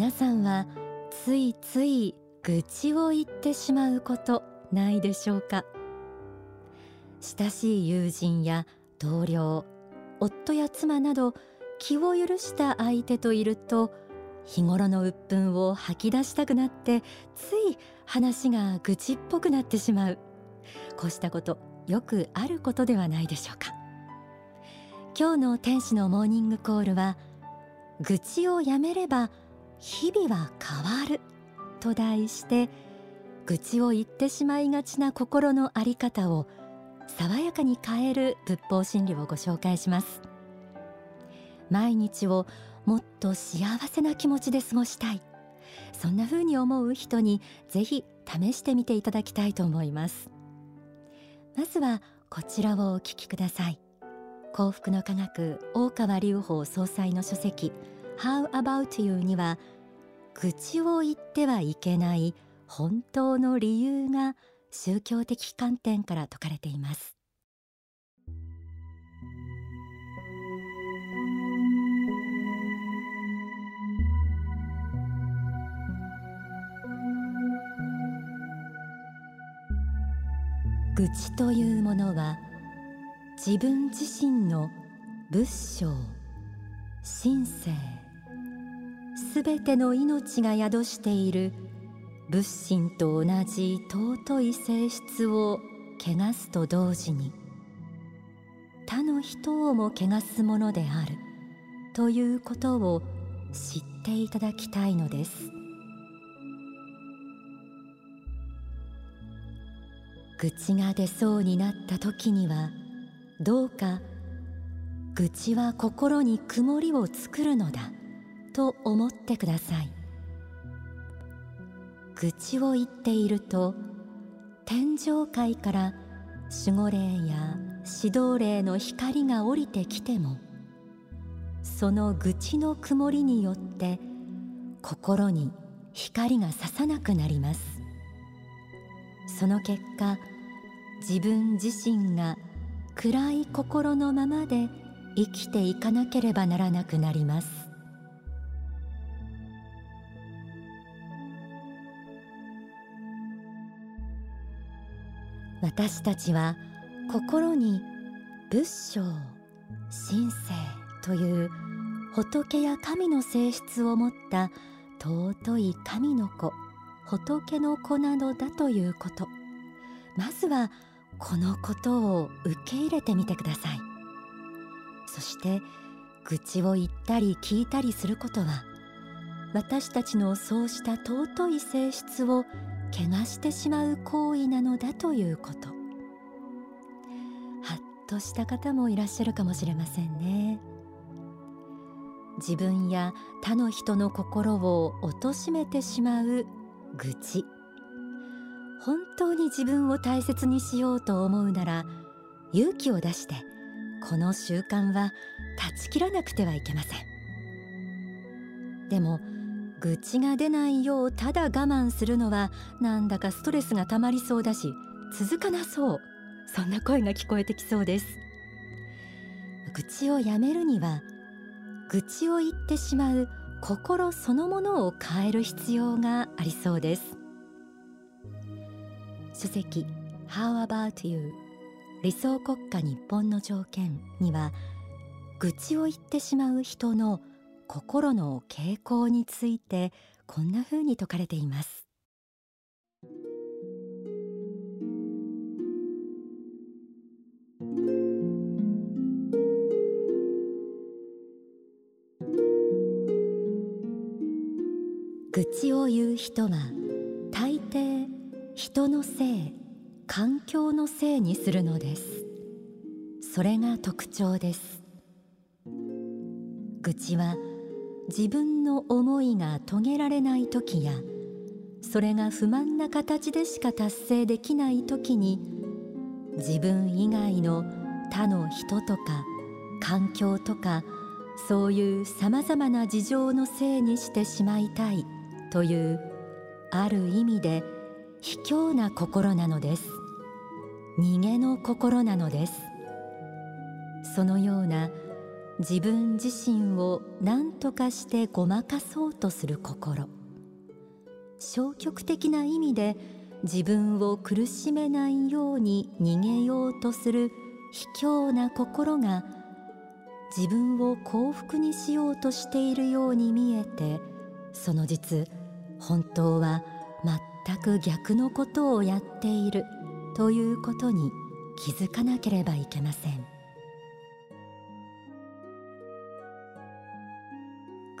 皆さんはついつい愚痴を言ってしまうことないでしょうか？親しい友人や同僚夫や妻など気を許した相手といると日頃の鬱憤を吐き出したくなってつい話が愚痴っぽくなってしまう。こうしたことよくあることではないでしょうか？今日の天使のモーニングコールは愚痴をやめれば日々は変わる。と題して愚痴を言ってしまいがちな心のあり方を爽やかに変える仏法真理をご紹介します。毎日をもっと幸せな気持ちで過ごしたい。そんな風に思う人にぜひ試してみていただきたいと思います。まずはこちらをお聞きください。幸福の科学大川隆法総裁の書籍 How About You? には愚痴を言ってはいけない本当の理由が宗教的観点から説かれています。愚痴というものは自分自身の仏性神性すべての命が宿している。仏心と同じ尊い性質を汚すと同時に他の人をも汚すものである。ということを知っていただきたいのです。愚痴が出そうになった時にはどうか愚痴は心に曇りを作るのだ。と思ってください。愚痴を言っていると天上界から守護霊や指導霊の光が降りてきてもその愚痴の曇りによって心に光が差さなくなります。その結果自分自身が暗い心のままで生きていかなければならなくなります。私たちは心に仏性神性という仏や神の性質を持った尊い神の子仏の子なのだということまずはこのことを受け入れてみてくださいそして愚痴を言ったり聞いたりすることは私たちのそうした尊い性質を汚してしまう行為なのだということ。はっとした方もいらっしゃるかもしれませんね。自分や他の人の心を貶めてしまう愚痴。本当に自分を大切にしようと思うなら勇気を出してこの習慣は断ち切らなくてはいけません。でも愚痴が出ないようただ我慢するのはなんだかストレスがたまりそうだし続かなそう。そんな声が聞こえてきそうです。愚痴をやめるには愚痴を言ってしまう心そのものを変える必要がありそうです。書籍 How about you? 理想国家日本の条件には愚痴を言ってしまう人の心の傾向についてこんな風に説かれています。愚痴を言う人は大抵人のせい環境のせいにするのです。それが特徴です。愚痴は自分の思いが遂げられない時やそれが不満な形でしか達成できない時に自分以外の他の人とか環境とかそういうさまざまな事情のせいにしてしまいたいというある意味で卑怯な心なのです。逃げの心なのです。そのような自分自身を何とかしてごまかそうとする心。消極的な意味で自分を苦しめないように逃げようとする卑怯な心が自分を幸福にしようとしているように見えてその実本当は全く逆のことをやっているということに気づかなければいけません。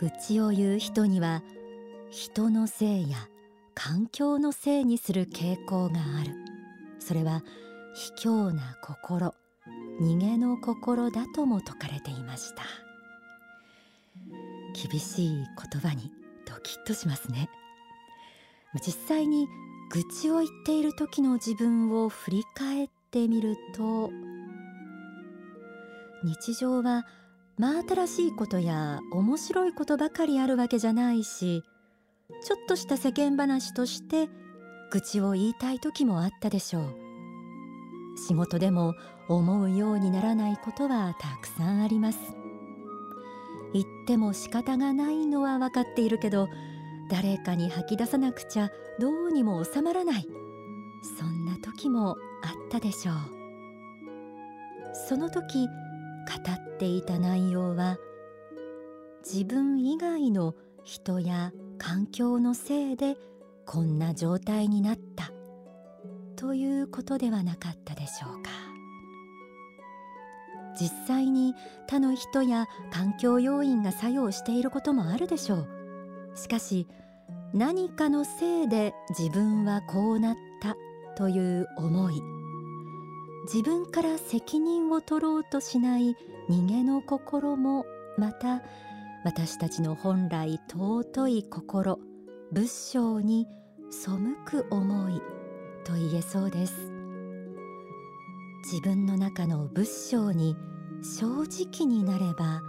愚痴を言う人には人のせいや環境のせいにする傾向がある。それは卑怯な心逃げの心だとも説かれていました。厳しい言葉にドキッとしますね。実際に愚痴を言っている時の自分を振り返ってみると日常は真新しいことや面白いことばかりあるわけじゃないしちょっとした世間話として愚痴を言いたい時もあったでしょう。仕事でも思うようにならないことはたくさんあります。言っても仕方がないのは分かっているけど誰かに吐き出さなくちゃどうにも収まらない。そんな時もあったでしょう。その時語っていた内容は自分以外の人や環境のせいでこんな状態になったということではなかったでしょうか。実際に他の人や環境要因が作用していることもあるでしょう。しかし何かのせいで自分はこうなったという思い自分から責任を取ろうとしない逃げの心もまた私たちの本来尊い心仏性に背く思いと言えそうです。自分の中の仏性に正直になれば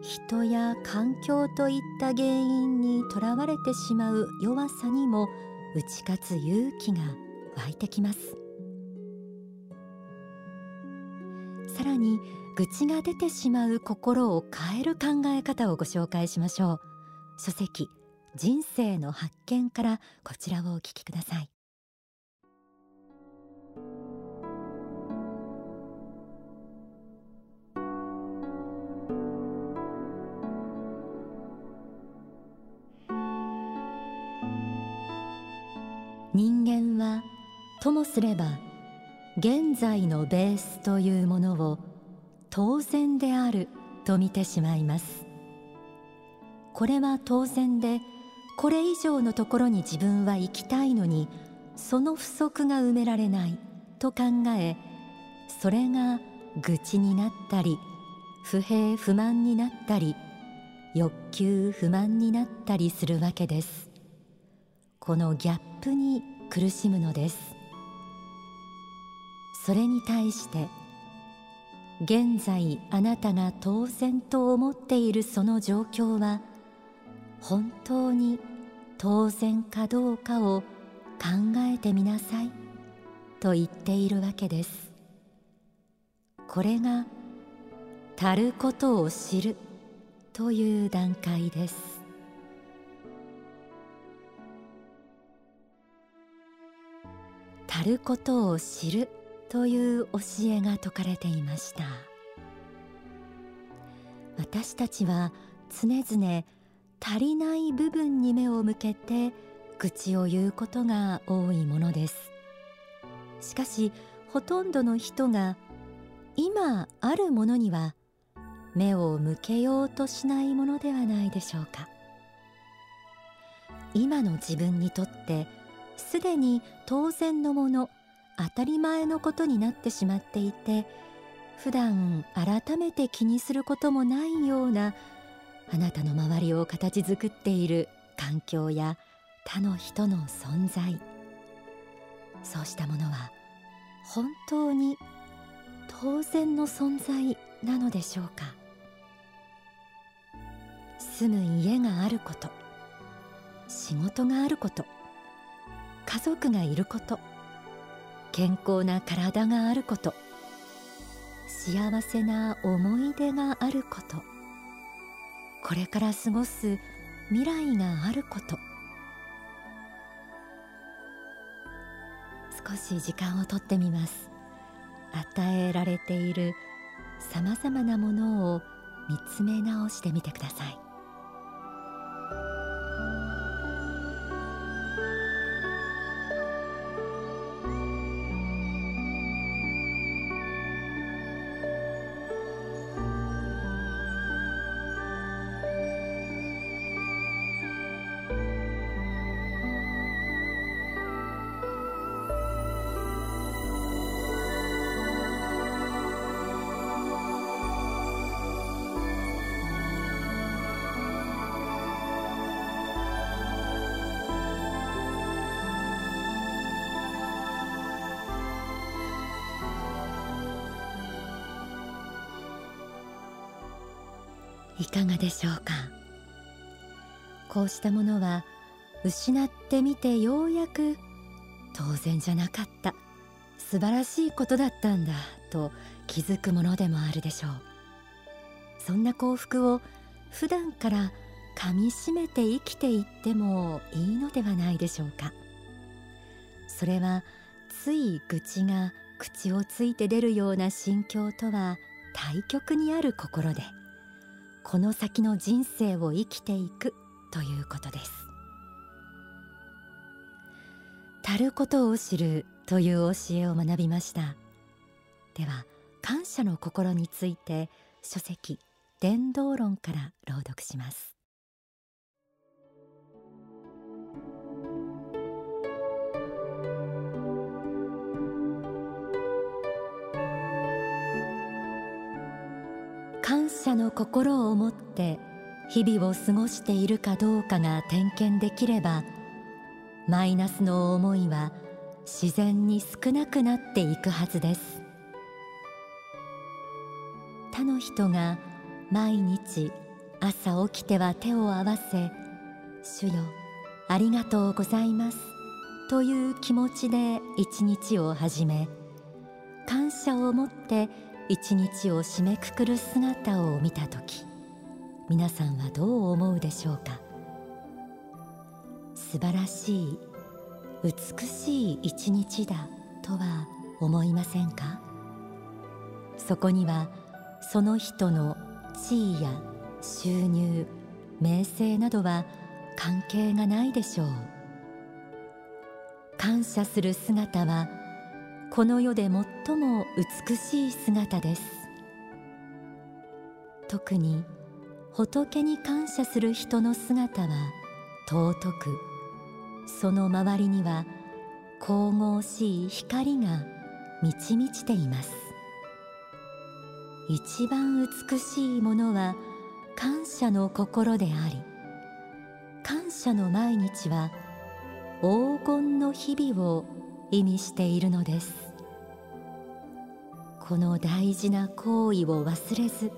人や環境といった原因にとらわれてしまう弱さにも打ち勝つ勇気が湧いてきます。さらに愚痴が出てしまう心を変える考え方をご紹介しましょう。書籍人生の発見からこちらをお聞きください。人間はともすれば現在のベースというものを当然であると見てしまいます。これは当然でこれ以上のところに自分は行きたいのにその不足が埋められないと考えそれが愚痴になったり不平不満になったり欲求不満になったりするわけです。このギャップに苦しむのです。それに対して現在あなたが当然と思っているその状況は本当に当然かどうかを考えてみなさい。と言っているわけです。これが足ることを知るという段階です。足ることを知るという教えが説かれていました。私たちは常々足りない部分に目を向けて愚痴を言うことが多いものです。しかしほとんどの人が今あるものには目を向けようとしないものではないでしょうか。今の自分にとってすでに当然のもの当たり前のことになってしまっていて普段改めて気にすることもないようなあなたの周りを形作っている環境や他の人の存在。そうしたものは本当に当然の存在なのでしょうか。住む家があること仕事があること家族がいること健康な体があること。幸せな思い出があること。これから過ごす未来があること。少し時間をとってみます。与えられているさまざまなものを見つめ直してみてください。いかがでしょうか？こうしたものは失ってみてようやく当然じゃなかった素晴らしいことだったんだと気づくものでもあるでしょう。そんな幸福を普段から噛みしめて生きていってもいいのではないでしょうか。それはつい愚痴が口をついて出るような心境とは対極にある心で。この先の人生を生きていくということです。足ることを知るという教えを学びました。では感謝の心について書籍伝道論から朗読します。感謝の心を持って日々を過ごしているかどうかが点検できればマイナスの思いは自然に少なくなっていくはずです。他の人が毎日朝起きては手を合わせ「主よありがとうございます」という気持ちで一日を始め感謝を持って一日を締めくくる姿を見た時皆さんはどう思うでしょうか？素晴らしい美しい一日だとは思いませんか？そこにはその人の地位や収入名声などは関係がないでしょう。感謝する姿はこの世で最も美しい姿です。特に仏に感謝する人の姿は尊くその周りには神々しい光が満ち満ちています。一番美しいものは感謝の心であり感謝の毎日は黄金の日々を意味しているのです。この大事な行為を忘れず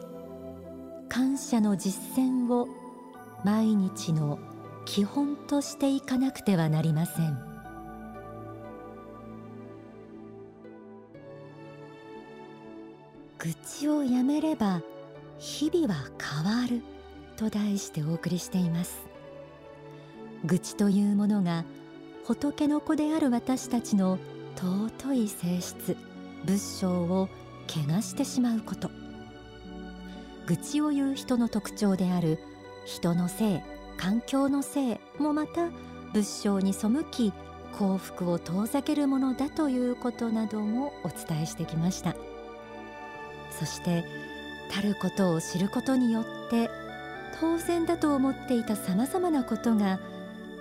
感謝の実践を毎日の基本としていかなくてはなりません。愚痴をやめれば日々は変わると題してお送りしています。愚痴というものが仏の子である私たちの尊い性質。仏性を汚してしまうこと。愚痴を言う人の特徴である人のせい環境のせいもまた仏性に背き幸福を遠ざけるものだということなどもお伝えしてきました。そしてたることを知ることによって当然だと思っていたさまざまなことが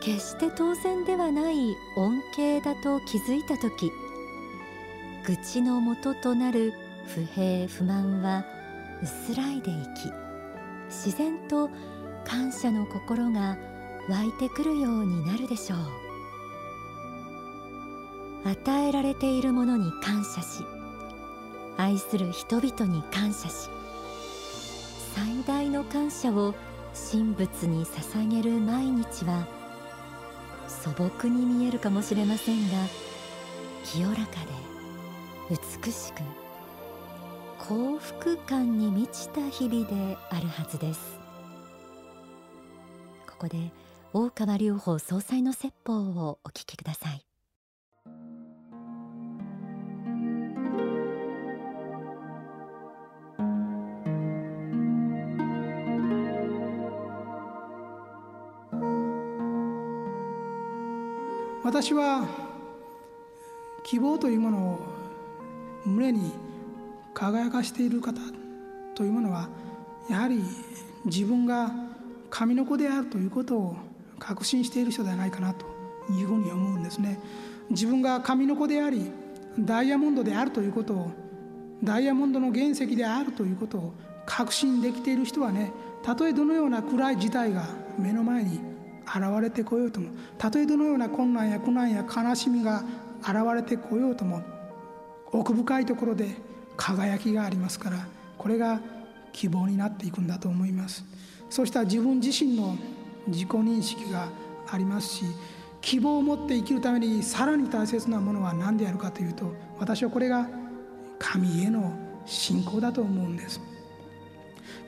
決して当然ではない恩恵だと気づいた時愚痴の元となる不平不満は薄らいでいき自然と感謝の心が湧いてくるようになるでしょう。与えられているものに感謝し愛する人々に感謝し最大の感謝を神仏に捧げる毎日は素朴に見えるかもしれませんが清らかで美しく幸福感に満ちた日々であるはずです。ここで大川隆法総裁の説法をお聞きください。私は希望というものを胸に輝かしている方というものはやはり自分が神の子であるということを確信している人ではないかなというふうに思うんですね。自分が神の子でありダイヤモンドであるということをダイヤモンドの原石であるということを確信できている人はねたとえどのような暗い事態が目の前に現れてこようともたとえどのような困難や苦難や悲しみが現れてこようとも奥深いところで輝きがありますからこれが希望になっていくんだと思います。そうした自分自身の自己認識がありますし希望を持って生きるためにさらに大切なものは何であるかというと私はこれが神への信仰だと思うんです。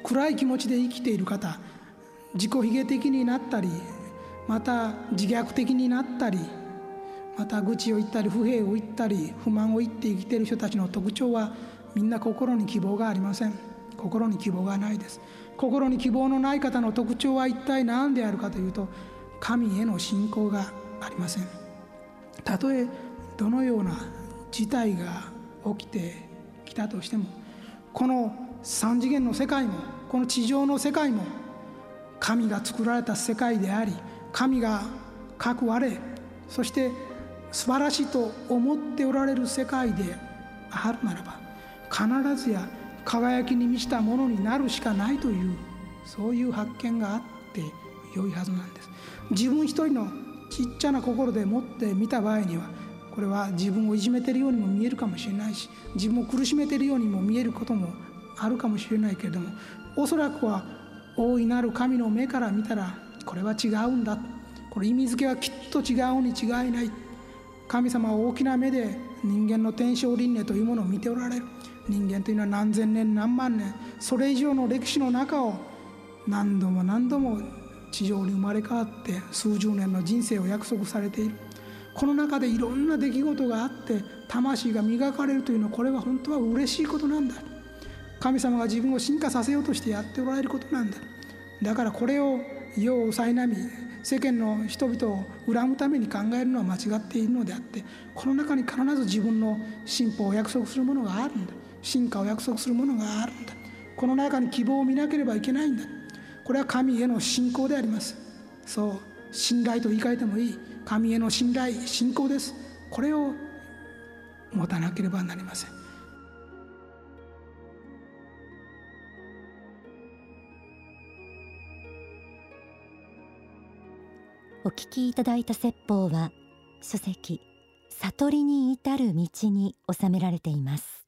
暗い気持ちで生きている方自己卑下的になったりまた自虐的になったりまた愚痴を言ったり不平を言ったり不満を言って生きている人たちの特徴はみんな心に希望がありません。心に希望がないです。心に希望のない方の特徴は一体何であるかというと神への信仰がありません。たとえどのような事態が起きてきたとしてもこの三次元の世界もこの地上の世界も神が作られた世界であり神が各我そして素晴らしいと思っておられる世界であるならば必ずや輝きに満ちたものになるしかないというそういう発見があって良いはずなんです。自分一人のちっちゃな心でもって見た場合にはこれは自分をいじめてるようにも見えるかもしれないし自分を苦しめてるようにも見えることもあるかもしれないけれどもおそらくは大いなる神の目から見たらこれは違うんだ。これ意味付けはきっと違うに違いない。神様は大きな目で人間の天正輪廻というものを見ておられる。人間というのは何千年何万年それ以上の歴史の中を何度も何度も地上に生まれ変わって数十年の人生を約束されている。この中でいろんな出来事があって魂が磨かれるというのはこれは本当は嬉しいことなんだ。神様が自分を進化させようとしてやっておられることなんだ。だからこれを世を苛み世間の人々を恨むために考えるのは間違っているのであってこの中に必ず自分の進歩を約束するものがあるんだ進化を約束するものがあるんだこの中に希望を見なければいけないんだこれは神への信仰でありますそう信頼と言い換えてもいい神への信頼信仰ですこれを持たなければなりませんお聞きいただいた説法は書籍悟りに至る道に収められています。